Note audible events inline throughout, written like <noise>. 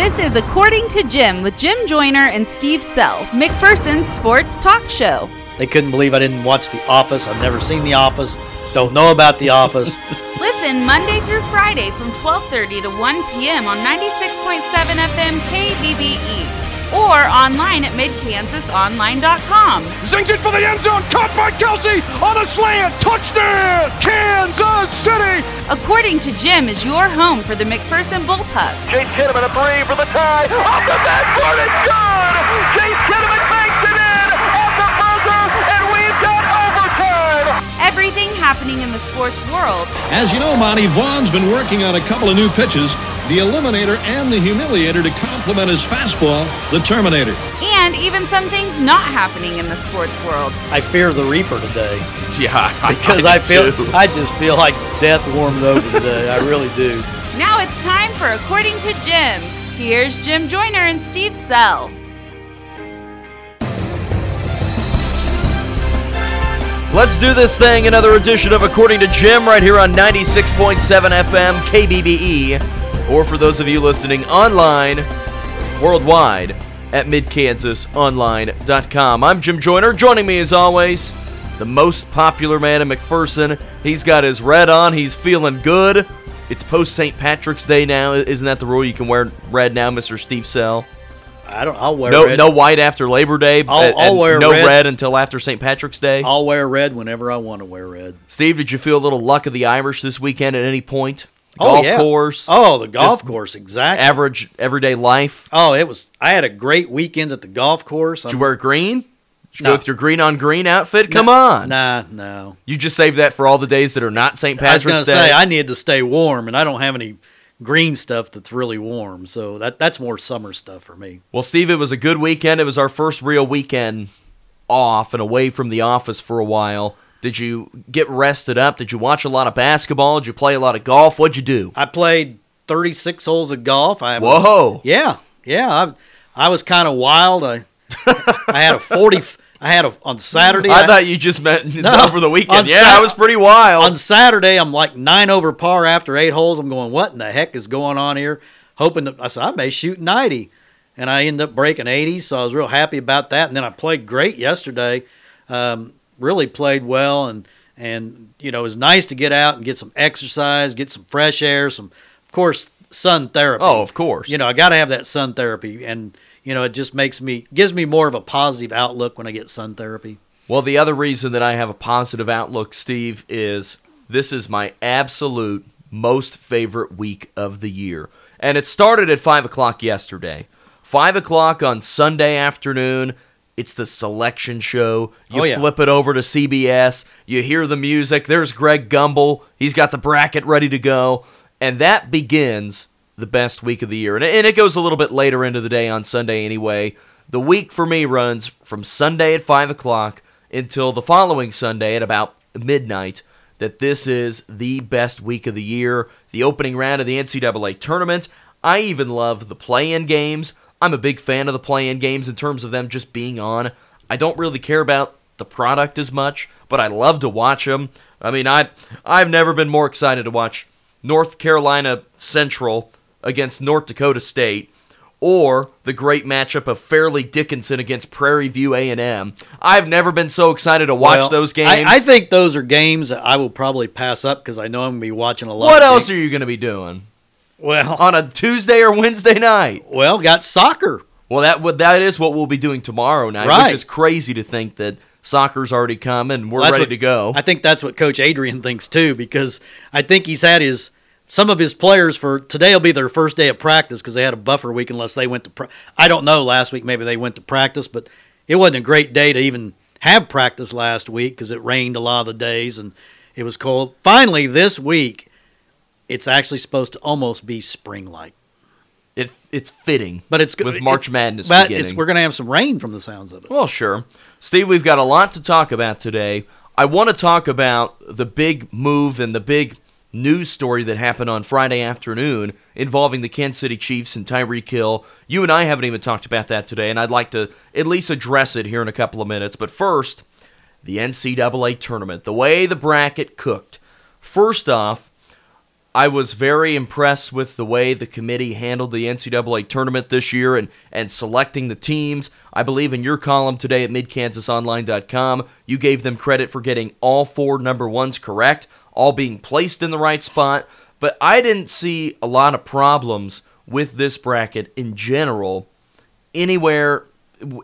This is According to Jim with Jim Joyner and Steve Sell, McPherson's sports talk show. They couldn't believe I didn't watch The Office. I've never seen The Office. Don't know about The Office. <laughs> Listen Monday through Friday from 12:30 to 1 p.m. on 96.7 FM KBBE or online at midkansasonline.com. Zings it for the end zone, caught by Kelce on a slant, touchdown, Kansas City! According to Jim, is your home for the McPherson Bullpups. Chase Kinnaman a three for the tie, off the backboard, it's good! Chase Kinnaman Everything happening in the sports world. As you know, Monty, Vaughn's been working on a couple of new pitches the Eliminator and the Humiliator to complement his fastball, the Terminator. And even some things not happening in the sports world. I fear the Reaper today. <laughs> Yeah, because I, I feel too. I just feel like death warmed over today. I really do. Now it's time for According to Jim. Here's Jim Joyner and Steve Sell. Let's do this thing. Another edition of According to Jim right here on 96.7 FM KBBE or for those of you listening online, worldwide, at midkansasonline.com. I'm Jim Joyner. Joining me as always, the most popular man in McPherson. He's got his red on. He's feeling good. It's post St. Patrick's Day now. Isn't that the rule? You can wear red now, Mr. Steve Sell. I don't. I'll wear no red. no white after Labor Day. I'll, I'll wear no red. red. until after St. Patrick's Day. I'll wear red whenever I want to wear red. Steve, did you feel a little luck of the Irish this weekend at any point? oh, golf yeah. course. Oh, the golf course, exactly. Average everyday life. Oh, it was. I had a great weekend at the golf course. Did you wear green? Did you No. go with your green on green outfit? Come on. Nah, no. You just saved that for all the days that are not St. I was Patrick's going to Day. say I need to stay warm, and I don't have any green stuff that's really warm. So that that's more summer stuff for me. well, Steve, it was a good weekend. It was our first real weekend off and away from the office for a while. Did you get rested up? Did you watch a lot of basketball? Did you play a lot of golf? What'd you do? I played 36 holes of golf. I Whoa. Was, yeah, yeah. I, I was kind of wild. I <laughs> I had a 40. I had a on Saturday. I thought you just meant <laughs> No, over the weekend. Yeah, Sat- I was pretty wild. on Saturday, I'm like nine over par after eight holes. I'm going, what in the heck is going on here? Hoping that I said I may shoot 90, and I end up breaking 80. So I was real happy about that. And then I played great yesterday. Um, really played well, and and you know it was nice to get out and get some exercise, get some fresh air, some of course sun therapy. oh, of course. You know, I got to have that sun therapy, and you know, it just makes me gives me more of a positive outlook when I get sun therapy. Well, the other reason that I have a positive outlook, Steve, is this is my absolute most favorite week of the year. And it started at 5 o'clock yesterday. 5 o'clock on Sunday afternoon. It's the selection show. You Oh, yeah. flip it over to CBS. You hear the music. There's Greg Gumbel. He's got the bracket ready to go. And that begins the best week of the year. And it, goes a little bit later into the day on Sunday anyway. The week for me runs from Sunday at 5 o'clock until the following Sunday at about midnight. That this is the best week of the year. The opening round of the NCAA tournament. I even love the play in games. I'm a big fan of the play in games in terms of them just being on. I don't really care about the product as much, but I love to watch them. I mean, I I've never been more excited to watch North Carolina Central against North Dakota State or the great matchup of Fairleigh Dickinson against Prairie View A&M. I've never been so excited to watch Well, those games. I, think those are games that I will probably pass up because I know I'm gonna be watching a lot. what else games. are you going to be doing Well, on a Tuesday or Wednesday night? well, got soccer. Well, that what that is what we'll be doing tomorrow night, Right. which is crazy to think that soccer's already come and we're That's ready what- to go. I think that's what Coach Adrian thinks too, because I think he's had his some of his players for today will be their first day of practice because they had a buffer week unless they went to. Pra- I don't know. Last week maybe they went to practice, but it wasn't a great day to even have practice last week because it rained a lot of the days and it was cold. Finally, this week, it's actually supposed to almost be spring-like, it it's fitting, but it's with it- March Madness But we're going to have some rain from the sounds of it. Well, sure. Steve, we've got a lot to talk about today. I want to talk about the big move and the big news story that happened on Friday afternoon involving the Kansas City Chiefs and Tyreek Hill. You and I haven't even talked about that today, and I'd like to at least address it here in a couple of minutes. But first, the NCAA tournament, the way the bracket cooked. First off, I was very impressed with the way the committee handled the NCAA tournament this year and, and selecting the teams. I believe in your column today at midkansasonline.com, you gave them credit for getting all four number ones correct, all being placed in the right spot. But I didn't see a lot of problems with this bracket in general, anywhere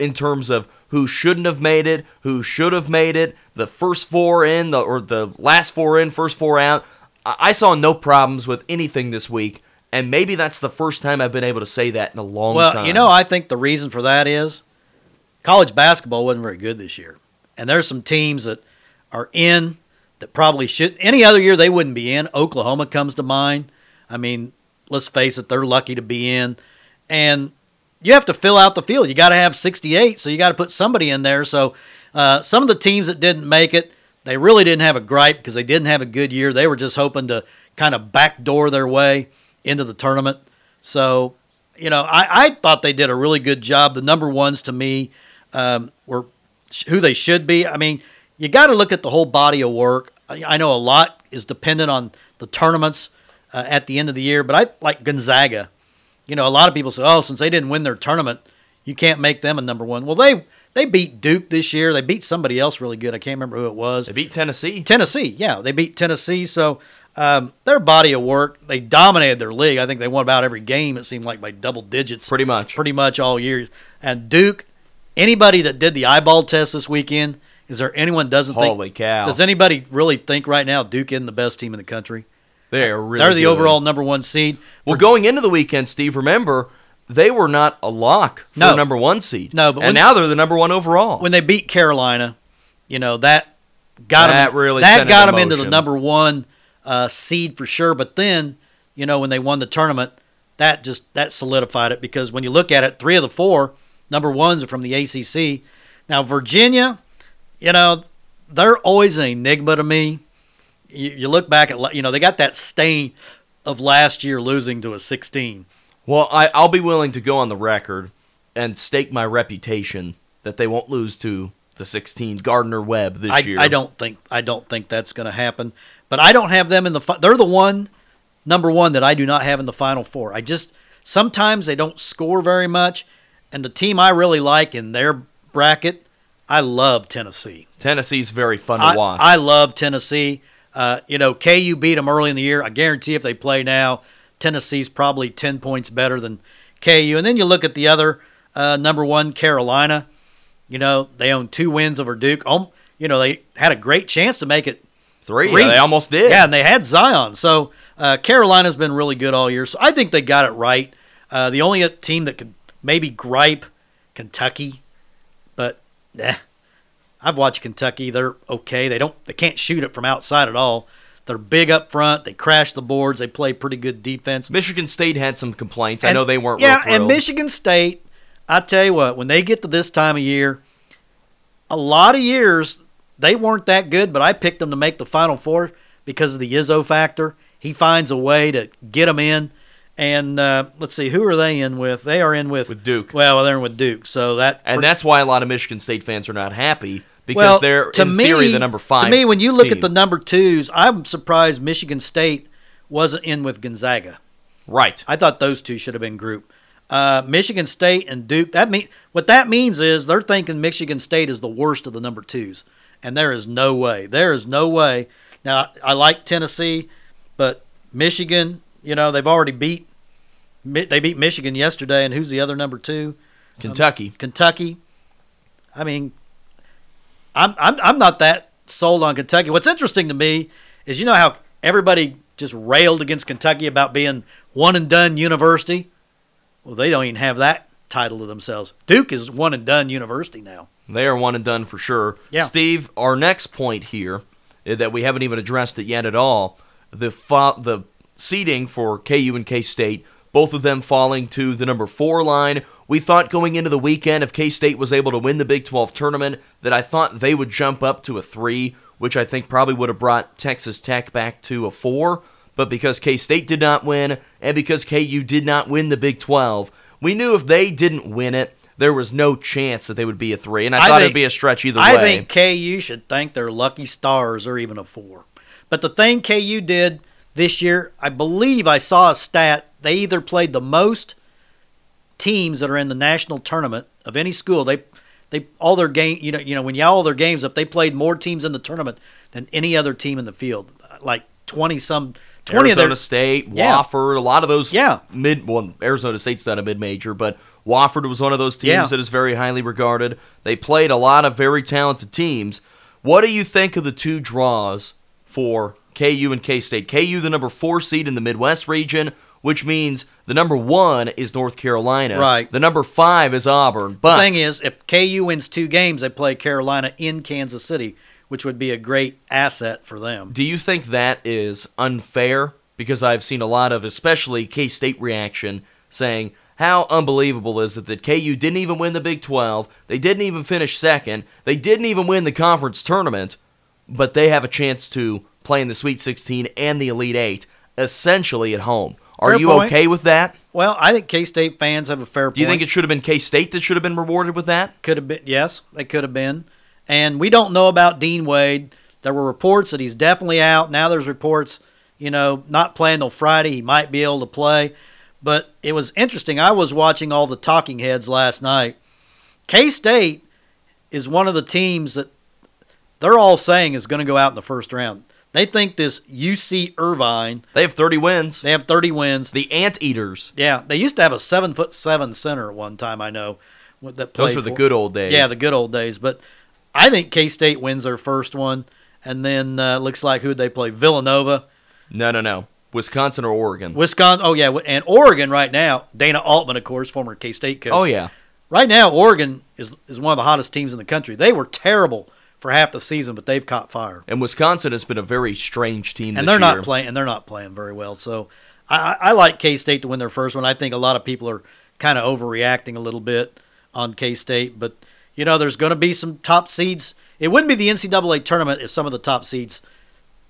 in terms of who shouldn't have made it, who should have made it, the first four in, the or the last four in, first four out. I I saw no problems with anything this week, and maybe that's the first time I've been able to say that in a long Well, time. you know, I think the reason for that is college basketball wasn't very good this year. And there's some teams that are in that probably should. Any other year, they wouldn't be in. Oklahoma comes to mind. I mean, let's face it, they're lucky to be in. And you have to fill out the field. You got to have 68, so you got to put somebody in there. So uh, some of the teams that didn't make it, they really didn't have a gripe because they didn't have a good year. They were just hoping to kind of backdoor their way into the tournament. So, you know, I, I thought they did a really good job. The number ones to me um, were who they should be. I mean, you got to look at the whole body of work. I, I know a lot is dependent on the tournaments uh, at the end of the year, but I like Gonzaga. You know, a lot of people say, "Oh, since they didn't win their tournament, you can't make them a number one." Well, they they beat Duke this year. They beat somebody else really good. I can't remember who it was. they beat Tennessee. Tennessee, yeah, they beat Tennessee. So um, their body of work, they dominated their league. I think they won about every game. It seemed like by double digits, Pretty much. pretty much all year. And Duke, anybody that did the eyeball test this weekend, is there anyone doesn't Holy think? cow. Does anybody really think right now Duke isn't the best team in the country? They are really They're the good. overall number one seed. Well, going into the weekend, Steve, remember they were not a lock for No. number one seed. No, but and when- now they're the number one overall. when they beat Carolina, you know that got That them. really that got them into the number one uh, seed for sure. But then, you know, when they won the tournament, that just that solidified it because when you look at it, three of the four number ones are from the ACC. Now Virginia, you know, they're always an enigma to me. You, you look back at you know they got that stain of last year losing to a 16. well, I, I'll be willing to go on the record and stake my reputation that they won't lose to the 16 Gardner Webb this I, year. I don't think I don't think that's going to happen. But I don't have them in the. Fi- they're the one number one that I do not have in the final four. I just sometimes they don't score very much, and the team I really like in their bracket, I love Tennessee. Tennessee's very fun to I, watch. I love Tennessee. Uh, you know, KU beat them early in the year. I guarantee if they play now, Tennessee's probably ten points better than KU. And then you look at the other uh, number one, Carolina. You know, they own two wins over Duke. Um, you know, they had a great chance to make it three. three. Yeah, they almost did. Yeah, and they had Zion. So uh, Carolina's been really good all year. So I think they got it right. Uh, the only team that could maybe gripe, Kentucky, but eh. I've watched Kentucky. They're okay. They don't. They can't shoot it from outside at all. They're big up front. They crash the boards. They play pretty good defense. Michigan State had some complaints. I know they weren't. Yeah, and. Michigan State. I tell you what, when they get to this time of year, a lot of years they weren't that good, but I picked them to make the Final Four because of the Izzo factor. He finds a way to get them in. And uh, let's see, who are they in with? They are in with With Duke. Well, they're in with Duke, so that and that's why a lot of Michigan State fans are not happy because well, they're to in me, theory the number five. To me, when you look at the number twos, I'm surprised Michigan State wasn't in with Gonzaga. right, I thought those two should have been grouped. Uh, Michigan State and Duke. That mean what that means is they're thinking Michigan State is the worst of the number twos, and there is no way. There is no way. Now I like Tennessee, but Michigan. You know they've already beat. They beat Michigan yesterday, and who's the other number two? Kentucky. Kentucky. I mean, I'm I'm I'm not that sold on Kentucky. What's interesting to me is you know how everybody just railed against Kentucky about being one and done university. Well, they don't even have that title to themselves. Duke is one and done university now. They are one and done for sure. Yeah. Steve, our next point here uh, that we haven't even addressed it yet at all, the fo- the seeding for KU and K State, both of them falling to the number four line. We thought going into the weekend, if K State was able to win the Big 12 tournament, that I thought they would jump up to a three, which I think probably would have brought Texas Tech back to a four. But because K State did not win, and because KU did not win the Big 12, we knew if they didn't win it, there was no chance that they would be a three. And I, I thought think- it'd be a stretch either I way. I think KU should thank their lucky stars or even a four. But the thing KU did this year. I believe I saw a stat. They either played the most teams that are in the national tournament of any school. They they all their game. You know, you know when you all their games up, they played more teams in the tournament than any other team in the field. Like twenty some. 20 Arizona of their, State, Yeah. Wofford, a lot of those Yeah. mid well, Arizona State's not a mid major, but Wofford was one of those teams Yeah. that is very highly regarded. They played a lot of very talented teams. What do you think of the two draws for KU and K State? KU the number four seed in the Midwest region, which means the number one is North Carolina. Right. The number five is Auburn. But The thing is, if KU wins two games, they play Carolina in Kansas City, which would be a great asset for them. Do you think that is unfair? Because I've seen a lot of, especially K State reaction, saying, How unbelievable is it that KU didn't even win the Big 12? They didn't even finish second. They didn't even win the conference tournament, but they have a chance to play in the Sweet 16 and the Elite Eight, essentially at home. Are Fair you point. okay with that? Well, I think K State fans have a fair Do you point. think it should have been K State that should have been rewarded with that? Could have been, yes, they could have been. And we don't know about Dean Wade. There were reports that he's definitely out. Now there's reports, you know, not playing till Friday. He might be able to play. But it was interesting. I was watching all the talking heads last night. K State is one of the teams that they're all saying is going to go out in the first round. They think this UC Irvine, They have 30 wins. they have 30 wins. The Anteaters. Yeah, they used to have a seven foot seven center at one time. I know. That Those were the for- good old days. Yeah, the good old days. But I think K State wins their first one, and then uh, looks like who they play Villanova, No, no, no. Wisconsin or Oregon. Wisconsin. Oh yeah, and Oregon right now. Dana Altman, of course, former K State coach. Oh, yeah. Right now, Oregon is is one of the hottest teams in the country. They were terrible for half the season, but they've caught fire, And Wisconsin has been a very strange team and this they're year. not playing. And they're not playing very well. So I, I I like K State to win their first one. I think a lot of people are kind of overreacting a little bit on K State, but you know, there's going to be some top seeds. It wouldn't be the NCAA tournament if some of the top seeds,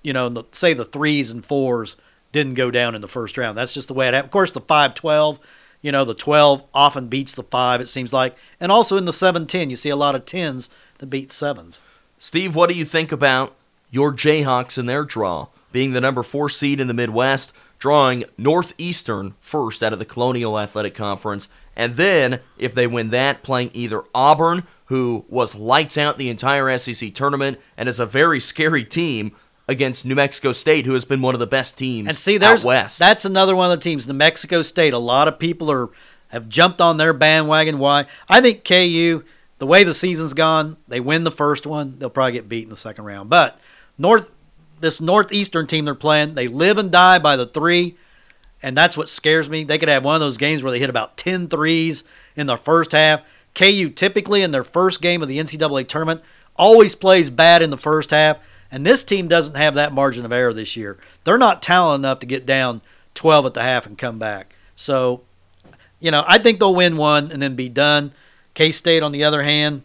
you know, the, say the threes and fours didn't go down in the first round. That's just the way it happened. Of course, the 5 12, you know, the 12 often beats the 5, it seems like. And also in the 7 10, you see a lot of 10s that beat 7s. Steve, what do you think about your Jayhawks and their draw? Being the number four seed in the Midwest, drawing Northeastern first out of the Colonial Athletic Conference, and then, if they win that, playing either Auburn, who was lights out the entire SEC tournament and is a very scary team, against New Mexico State, who has been one of the best teams And see, there's west. that's another one of the teams, New Mexico State. A lot of people are have jumped on their bandwagon. Why? I think KU, the way the season's gone, they win the first one, they'll probably get beat in the second round. But North, this Northeastern team they're playing, they live and die by the three, and that's what scares me. They could have one of those games where they hit about 10 threes in the first half. KU typically in their first game of the NCAA tournament always plays bad in the first half. And this team doesn't have that margin of error this year. They're not talented enough to get down 12 at the half and come back. So, you know, I think they'll win one and then be done. K State, on the other hand,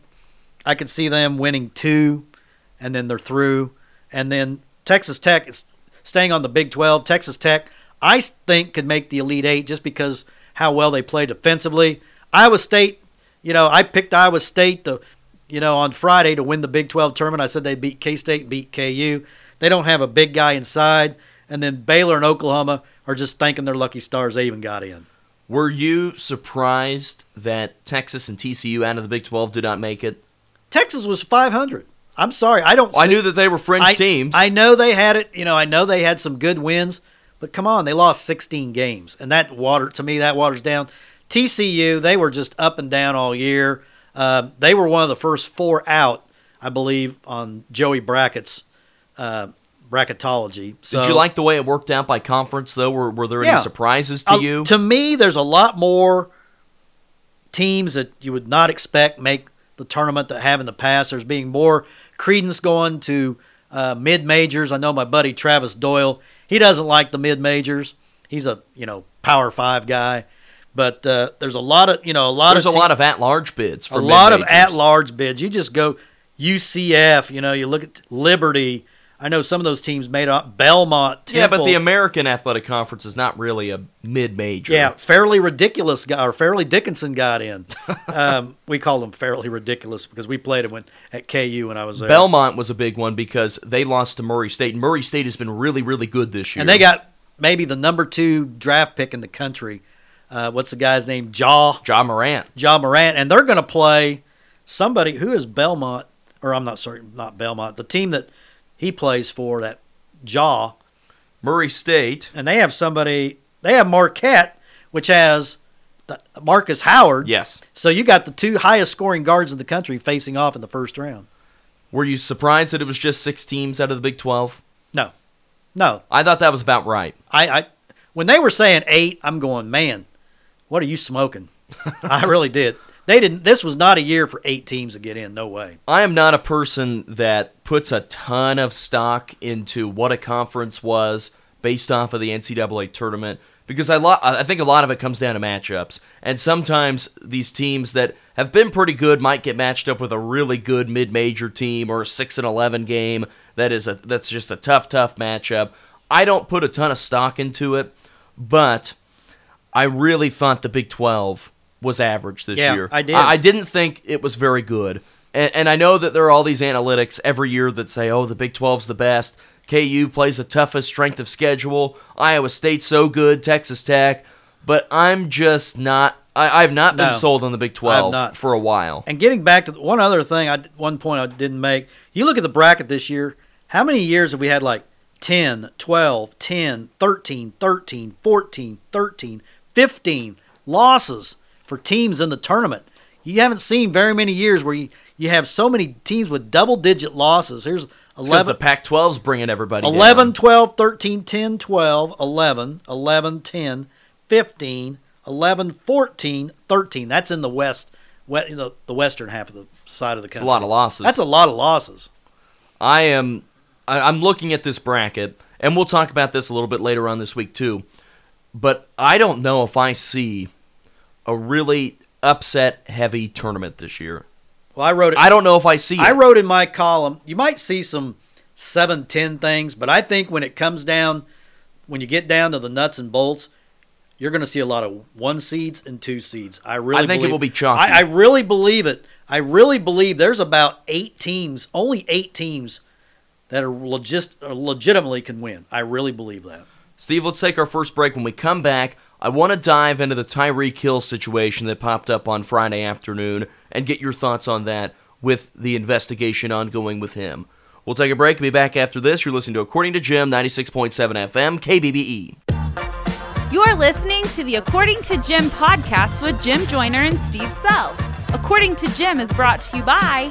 I could see them winning two and then they're through. And then Texas Tech is staying on the Big 12. Texas Tech, I think, could make the Elite Eight just because how well they play defensively. Iowa State, you know, I picked Iowa State to you know, on Friday to win the Big 12 tournament. I said they beat K State, beat KU. They don't have a big guy inside. And then Baylor and Oklahoma are just thanking their lucky stars they even got in. Were you surprised that Texas and TCU out of the Big 12 did not make it? Texas was 500. I'm sorry. I don't I knew that they were fringe I, teams. I know they had it. You know, I know they had some good wins, but come on, they lost 16 games, and that water to me that waters down. TCU, they were just up and down all year. Uh, they were one of the first four out, I believe, on Joey Brackett's uh, bracketology. So Did you like the way it worked out by conference, though? Were, were there Yeah. any surprises to Uh, you? To me, there's a lot more teams that you would not expect make the tournament that have in the past. There's being more credence going to uh, mid majors. I know my buddy Travis Doyle. He doesn't like the mid majors. He's a you know Power Five guy, but uh, there's a lot of you know a lot There's of a lot of at-large bids for a lot of at-large bids. You just go UCF. You know, you look at Liberty. I know some of those teams made up Belmont. Temple. Yeah, but the American Athletic Conference is not really a mid-major. Yeah, fairly ridiculous guy or fairly Dickinson got in. <laughs> um, we called him fairly ridiculous because we played him when, at KU when I was there. Belmont was a big one because they lost to Murray State, and Murray State has been really, really good this year. and they got maybe the number two draft pick in the country. Uh, what's the guy's name? Ja Ja Morant. Ja Morant, and they're going to play somebody who is Belmont, or I'm not sorry, not Belmont. The team that he plays for, that Ja, Murray State. and they have somebody. They have Marquette, which has the, Markus Howard. Yes. So you got the two highest scoring guards in the country facing off in the first round. Were you surprised that it was just six teams out of the Big 12? No, no. I thought that was about right. I, I when they were saying eight, I'm going, man, what are you smoking? <laughs> I really did. They didn't. This was not a year for eight teams to get in. No way. I am not a person that puts a ton of stock into what a conference was based off of the NCAA tournament because I lo- I think a lot of it comes down to matchups, and sometimes these teams that have been pretty good might get matched up with a really good mid-major team or a six and eleven game that is a that's just a tough, tough matchup. I don't put a ton of stock into it, but I really thought the Big Twelve was average this Yeah, year. I did. I, I didn't think it was very good. And, and I know that there are all these analytics every year that say, oh, the Big 12's the best. KU plays the toughest strength of schedule. Iowa State's so good. Texas Tech. But I'm just not. I, I've not been No, sold on the Big 12 not. for a while. And getting back to one other thing, I one point I didn't make. You look at the bracket this year. How many years have we had like 10, 12, 10, 13, 13, 14, 13, 15 losses for teams in the tournament? You haven't seen very many years where you, you have so many teams with double digit losses. Here's Because 11, the Pac 12's bringing everybody 11, down. 12, 13, 10, 12, 11, 11, 10, 15, 11, 14, 13. That's in the west, we- the, the western half of the side of the country. a lot of losses. That's a lot of losses. I am I'm looking at this bracket, and we'll talk about this a little bit later on this week too. But I don't know if I see a really upset heavy tournament this year. Well, I wrote it. I don't know if I see it. I wrote in my column. You might see some seven, ten things, but I think when it comes down, when you get down to the nuts and bolts, you're going to see a lot of one seeds and two seeds. I really I think it believe, will be chalky. I, I really believe it. I really believe there's about eight teams, only eight teams that are legit, legitimately can win. I really believe that. Steve, let's take our first break. When we come back, I want to dive into the Tyreek Hill situation that popped up on Friday afternoon and get your thoughts on that with the investigation ongoing with him. We'll take a break and be back after this. You're listening to According to Jim, 96.7 FM, KBBE. You're listening to the According to Jim podcast with Jim Joyner and Steve Sell. According to Jim is brought to you by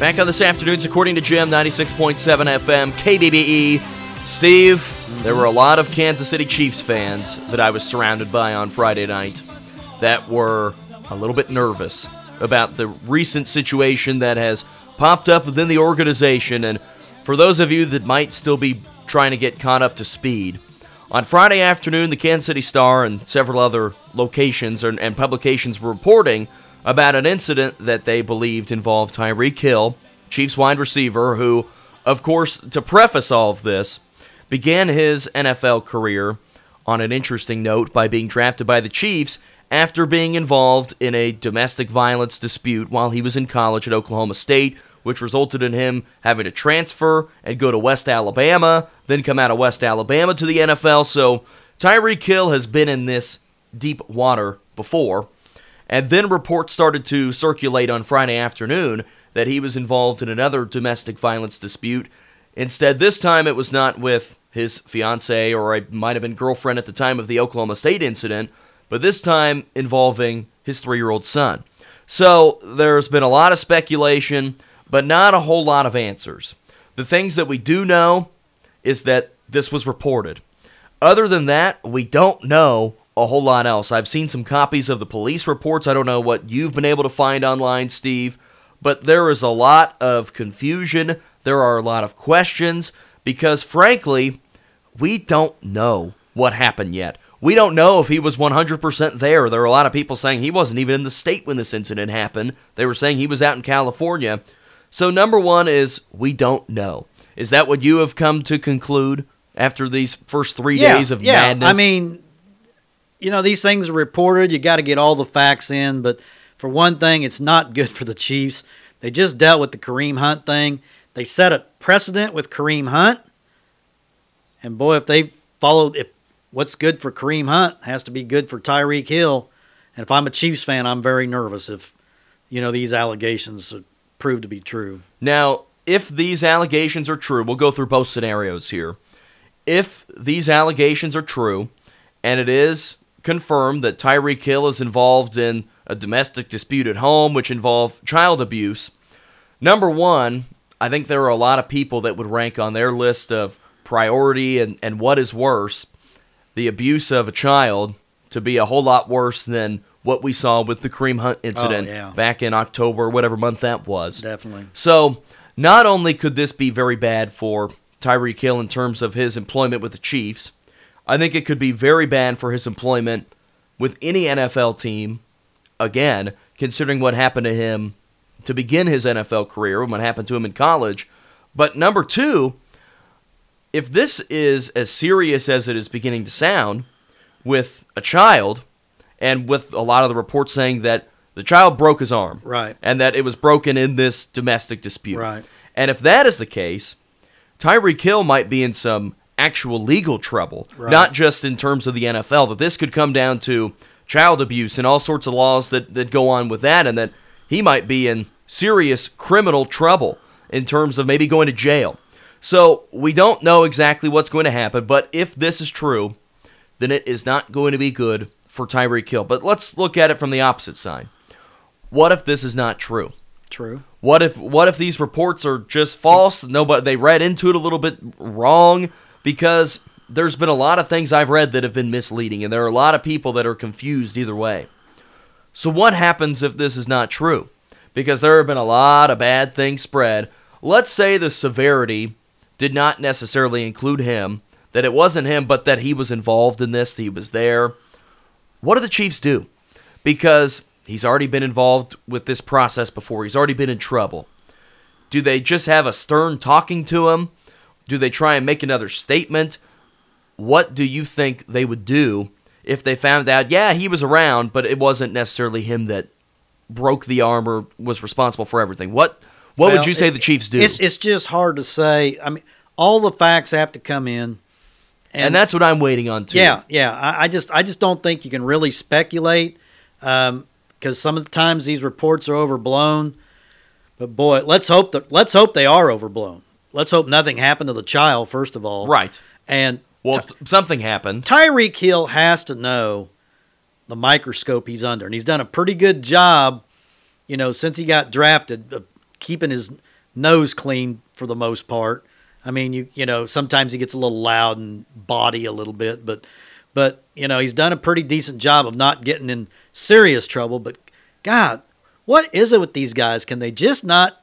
Back on this afternoon's According to Jim, 96.7 FM, KBBE. Steve, there were a lot of Kansas City Chiefs fans that I was surrounded by on Friday night that were a little bit nervous about the recent situation that has popped up within the organization. And for those of you that might still be trying to get caught up to speed, on Friday afternoon, the Kansas City Star and several other locations and, and publications were reporting about an incident that they believed involved Tyreek Hill, Chiefs wide receiver, who, of course, to preface all of this, began his NFL career on an interesting note by being drafted by the Chiefs after being involved in a domestic violence dispute while he was in college at Oklahoma State, which resulted in him having to transfer and go to West Alabama, then come out of West Alabama to the NFL. So Tyreek Hill has been in this deep water before. And then reports started to circulate on Friday afternoon that he was involved in another domestic violence dispute. Instead, this time it was not with his fiancee or I might have been girlfriend at the time of the Oklahoma State incident, but this time involving his three year old son. So there's been a lot of speculation, but not a whole lot of answers. The things that we do know is that this was reported. Other than that, we don't know a whole lot else. I've seen some copies of the police reports. I don't know what you've been able to find online, Steve, but there is a lot of confusion. There are a lot of questions because, frankly, we don't know what happened yet. we don't know if he was 100% there. There are a lot of people saying he wasn't even in the state when this incident happened. They were saying he was out in California. So, number one is we don't know. Is that what you have come to conclude after these first three days of yeah. madness? I mean, you know, these things are reported. You got to get all the facts in. But for one thing, it's not <laughs> good for the Chiefs. They just dealt with the Kareem Hunt thing. They set a precedent with Kareem Hunt. And boy, if they follow, if what's good for Kareem Hunt has to be good for Tyreek Hill. And if I'm a Chiefs fan, I'm very nervous if, you know, these allegations prove to be true. Now, if these allegations are true, we'll go through both scenarios here. If these allegations are true, and it is confirmed that Tyreek Hill is involved in a domestic dispute at home, which involved child abuse, number one, I think there are a lot of people that would rank on their list of priority and, and what is worse, the abuse of a child to be a whole lot worse than what we saw with the Kareem Hunt oh, incident yeah. back in October, whatever month that was. Definitely. So, not only could this be very bad for Tyreek Hill in terms of his employment with the Chiefs, I think it could be very bad for his employment with any NFL team, again, considering what happened to him to begin his NFL career and what happened to him in college. But number two, if this is as serious as it is beginning to sound with a child, and with a lot of the reports saying that the child broke his arm, Right. and that it was broken in this domestic dispute, Right. And if that is the case, Tyreek Hill might be in some actual legal trouble, Right. not just in terms of the NFL. That this could come down to child abuse and all sorts of laws that that go on with that, and that he might be in serious criminal trouble in terms of maybe going to jail. So we don't know exactly what's going to happen, but if this is true, then it is not going to be good for Tyreek Hill. But let's look at it from the opposite side. What if this is not true? True. What if what if these reports are just false? Nobody they read into it a little bit wrong because there's been a lot of things I've read that have been misleading and there are a lot of people that are confused either way. So what happens if this is not true? Because there have been a lot of bad things spread. Let's say the severity did not necessarily include him, that it wasn't him but that he was involved in this, he was there. What do the Chiefs do? Because he's already been involved with this process before. He's already been in trouble. Do they just have a stern talking to him? Do they try and make another statement? What do you think they would do if they found out, yeah, he was around, but it wasn't necessarily him that broke the arm or was responsible for everything? What what Well, would you say it- the Chiefs do? It's it's just hard to say. I mean, all the facts have to come in, and, that's what I'm waiting on too. yeah, yeah. I, I just I just don't think you can really speculate um, because some of the times these reports are overblown. But boy, let's hope that let's hope they are overblown. Let's hope nothing happened to the child first of all. Right. And Well, Ty- something happened. Tyreek Hill has to know the microscope he's under, and he's done a pretty good job, you know, since he got drafted of keeping his nose clean for the most part. I mean, you you know, sometimes he gets a little loud and body a little bit, but but you know, he's done a pretty decent job of not getting in serious trouble. But God, what is it with these guys? Can they just not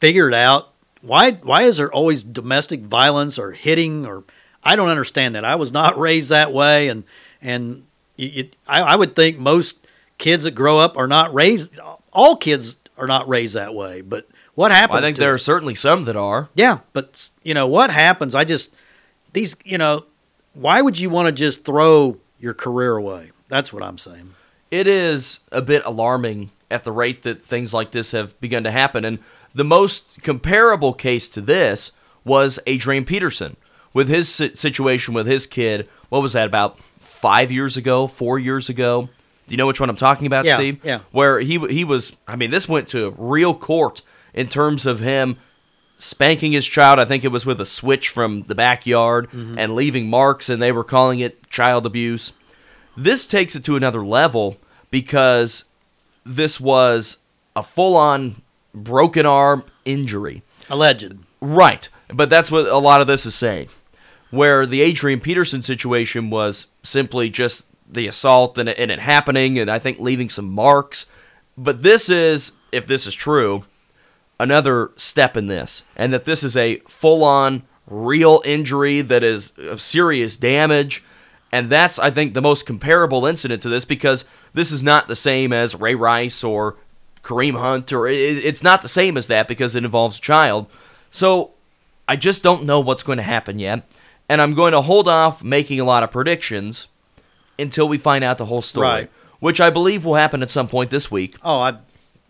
figure it out? Why why is there always domestic violence or hitting or I don't understand that. I was not <laughs> raised that way, and and I, I would think most kids that grow up are not raised. All kids are not raised that way. But what happens? Well, I think there them? are certainly some that are. Yeah, but you know what happens? I just these you know why would you want to just throw your career away? That's what I'm saying. it is a bit alarming at the rate that things like this have begun to happen. And the most comparable case to this was Adrian Peterson with his situation with his kid. What was that about five years ago, four years ago? Do you know which one I'm talking about, Yeah, Steve? yeah. Where he he was. I mean, this went to real court in terms of him spanking his child. I think it was with a switch from the backyard Mm-hmm. and leaving marks, and they were calling it child abuse. This takes it to another level because this was a full on broken arm injury. Alleged. Right. But that's what a lot of this is saying. Where the Adrian Peterson situation was simply just the assault and it, and it happening, and I think leaving some marks. But this is, if this is true, another step in this. And that this is a full on real injury that is of serious damage. And that's, I think, the most comparable incident to this because this is not the same as Ray Rice or Kareem Hunt, or it, it's not the same as that because it involves a child. So I just don't know what's going to happen yet. And I'm going to hold off making a lot of predictions until we find out the whole story, Right. which I believe will happen at some point this week. Oh, I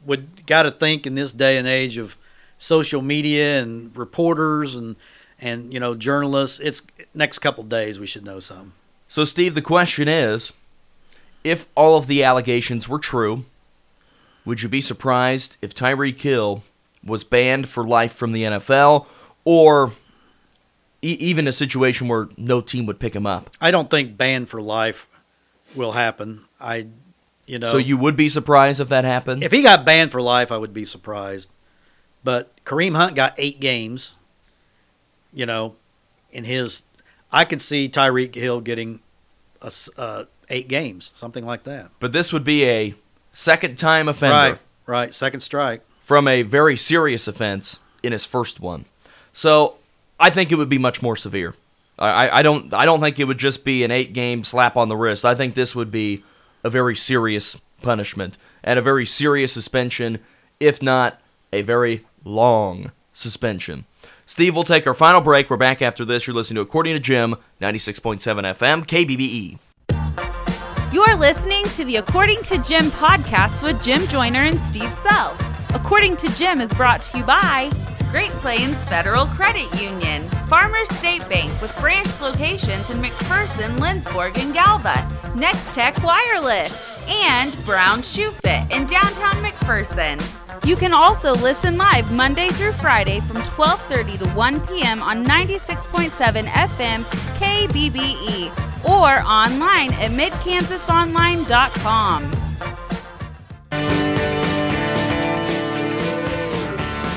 would got to think in this day and age of social media and reporters and and you know journalists, it's next couple days we should know something. So, Steve, the question is if all of the allegations were true, would you be surprised if Tyreek Hill was banned for life from the NFL or e- even a situation where no team would pick him up? I don't think banned for life will happen. I, you know, So, you would be surprised if that happened? if he got banned for life, I would be surprised. But Kareem Hunt got eight games. You know, in his, I could see Tyreek Hill getting a uh, eight games, something like that. but this would be a second time offender Right, right. Second strike. from a very serious offense in his first one. So I think it would be much more severe. I, I- don't I don't think it would just be an eight game slap on the wrist. I think this would be a very serious punishment and a very serious suspension, if not a very long suspension. Steve, we'll take our final break. We're back after this. You're listening to According to Jim, 96.7 FM, KBBE. You're listening to the According to Jim podcast with Jim Joyner and Steve Sell. According to Jim is brought to you by Great Plains Federal Credit Union, Farmers State Bank with branch locations in McPherson, Lindsborg, and Galva, Next Tech Wireless, and Brown Shoe Fit in downtown McPherson. You can also listen live Monday through Friday from 12:30 to 1 p.m. on 96.7 FM KBBE or online at midkansasonline.com.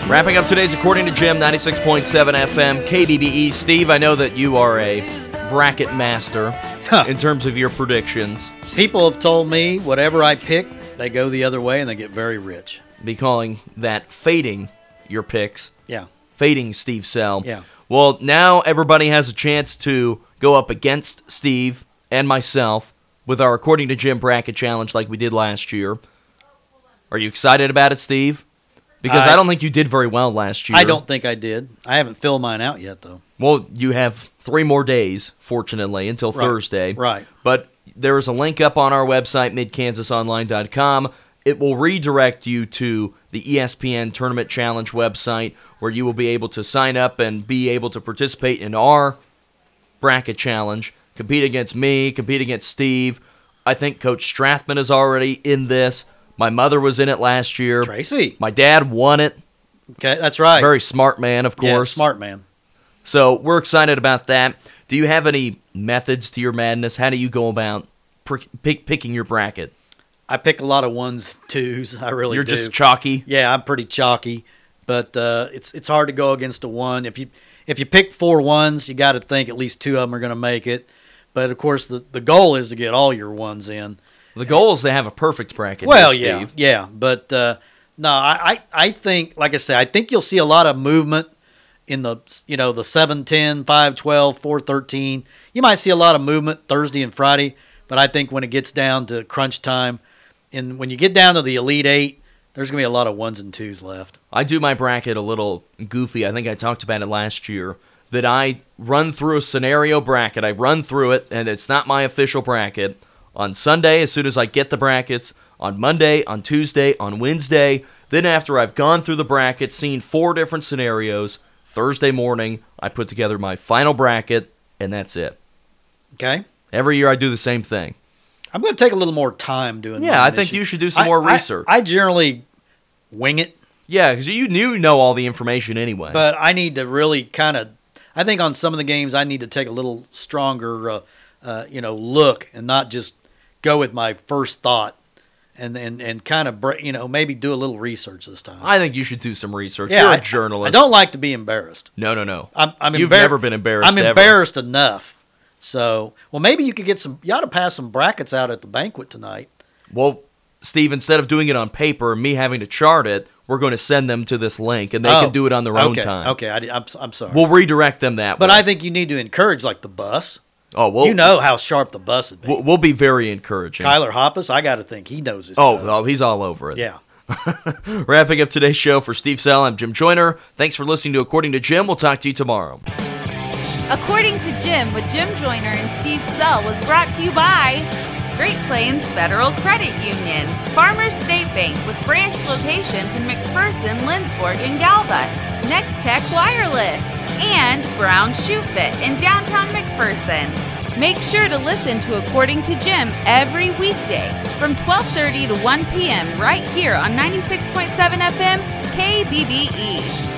Wrapping up today's According to Jim, 96.7 FM, KBBE. Steve, I know that you are a bracket master Huh. in terms of your predictions. People have told me whatever I pick, they go the other way and they get very rich. Be calling that fading your picks, Yeah. fading Steve Sell. Yeah. Well, now everybody has a chance to go up against Steve and myself with our According to Jim bracket challenge like we did last year. Are you excited about it, Steve? Because I, I- don't think you did very well last year. I don't think I did. I haven't filled mine out yet, though. Well, you have three more days, fortunately, until Right, Thursday. right. But there is a link up on our website, midkansasonline.com. It will redirect you to the ESPN Tournament Challenge website where you will be able to sign up and be able to participate in our bracket challenge, compete against me, compete against Steve. I think Coach Strathman is already in this. My mother was in it last year. Tracy. My dad won it. Okay, that's right. Very smart man, of course. Yeah, smart man. So we're excited about that. Do you have any methods to your madness? How do you go about pr- pick, picking your bracket? I pick a lot of ones, twos. I really You're do. just chalky. yeah, I'm pretty chalky, but uh, it's it's hard to go against a one. If you if you pick four ones, you got to think at least two of them are going to make it. But of course, the the goal is to get all your ones in. The goal is to have a perfect bracket. Well, here, yeah, yeah, but uh, no, I, I I think, like I say, I think you'll see a lot of movement in the you know the 7 10 5 12 4 13 you might see a lot of movement thursday and friday but i think when it gets down to crunch time and when you get down to the elite eight there's going to be a lot of ones and twos left I do my bracket a little goofy. I think I talked about it last year. That I run through a scenario bracket. I run through it, and it's not my official bracket. On Sunday, as soon as I get the brackets, on Monday, on Tuesday, on Wednesday. Then, after I've gone through the bracket, seen four different scenarios, Thursday morning, I put together my final bracket, and that's it. okay Every year I do the same thing. I'm going to take a little more time doing Yeah, I think you should do some I- more research. I, generally wing it Yeah, because you knew know all the information anyway. but I need to really kind of. I think on some of the games I need to take a little stronger, uh, uh, you know, look and not just go with my first thought, and and and kind of you know maybe do a little research this time. I think you should do some research. yeah, You're a I- journalist. I don't like to be embarrassed. No, no, no. I'm, I'm You've embar- never been embarrassed. I'm ever. embarrassed enough. So, well, maybe you could get some. You ought to pass some brackets out at the banquet tonight. Well, Steve, instead of doing it on paper and me having to chart it, we're going to send them to this link, and they Oh, can do it on their own time. Okay, I, am I'm sorry. We'll redirect them that but way. I think you need to encourage like the bus. Oh, well, you know how sharp the bus would be. we'll, we'll be very encouraging. Kyler Hoppus, I got to think he knows his oh, stuff. oh, he's all over it. yeah. <laughs> Wrapping up today's show for Steve Sell, I'm Jim Joyner. Thanks for listening to According to Jim. We'll talk to you tomorrow. According to Jim with Jim Joyner and Steve Sell was brought to you by Great Plains Federal Credit Union, Farmers State Bank with branch locations in McPherson, Lindsborg, and Galva, Next Tech Wireless, and Brown Shoe Fit in downtown McPherson. Make sure to listen to According to Jim every weekday from 12:30 to 1 p.m. right here on 96.7 FM KBBE.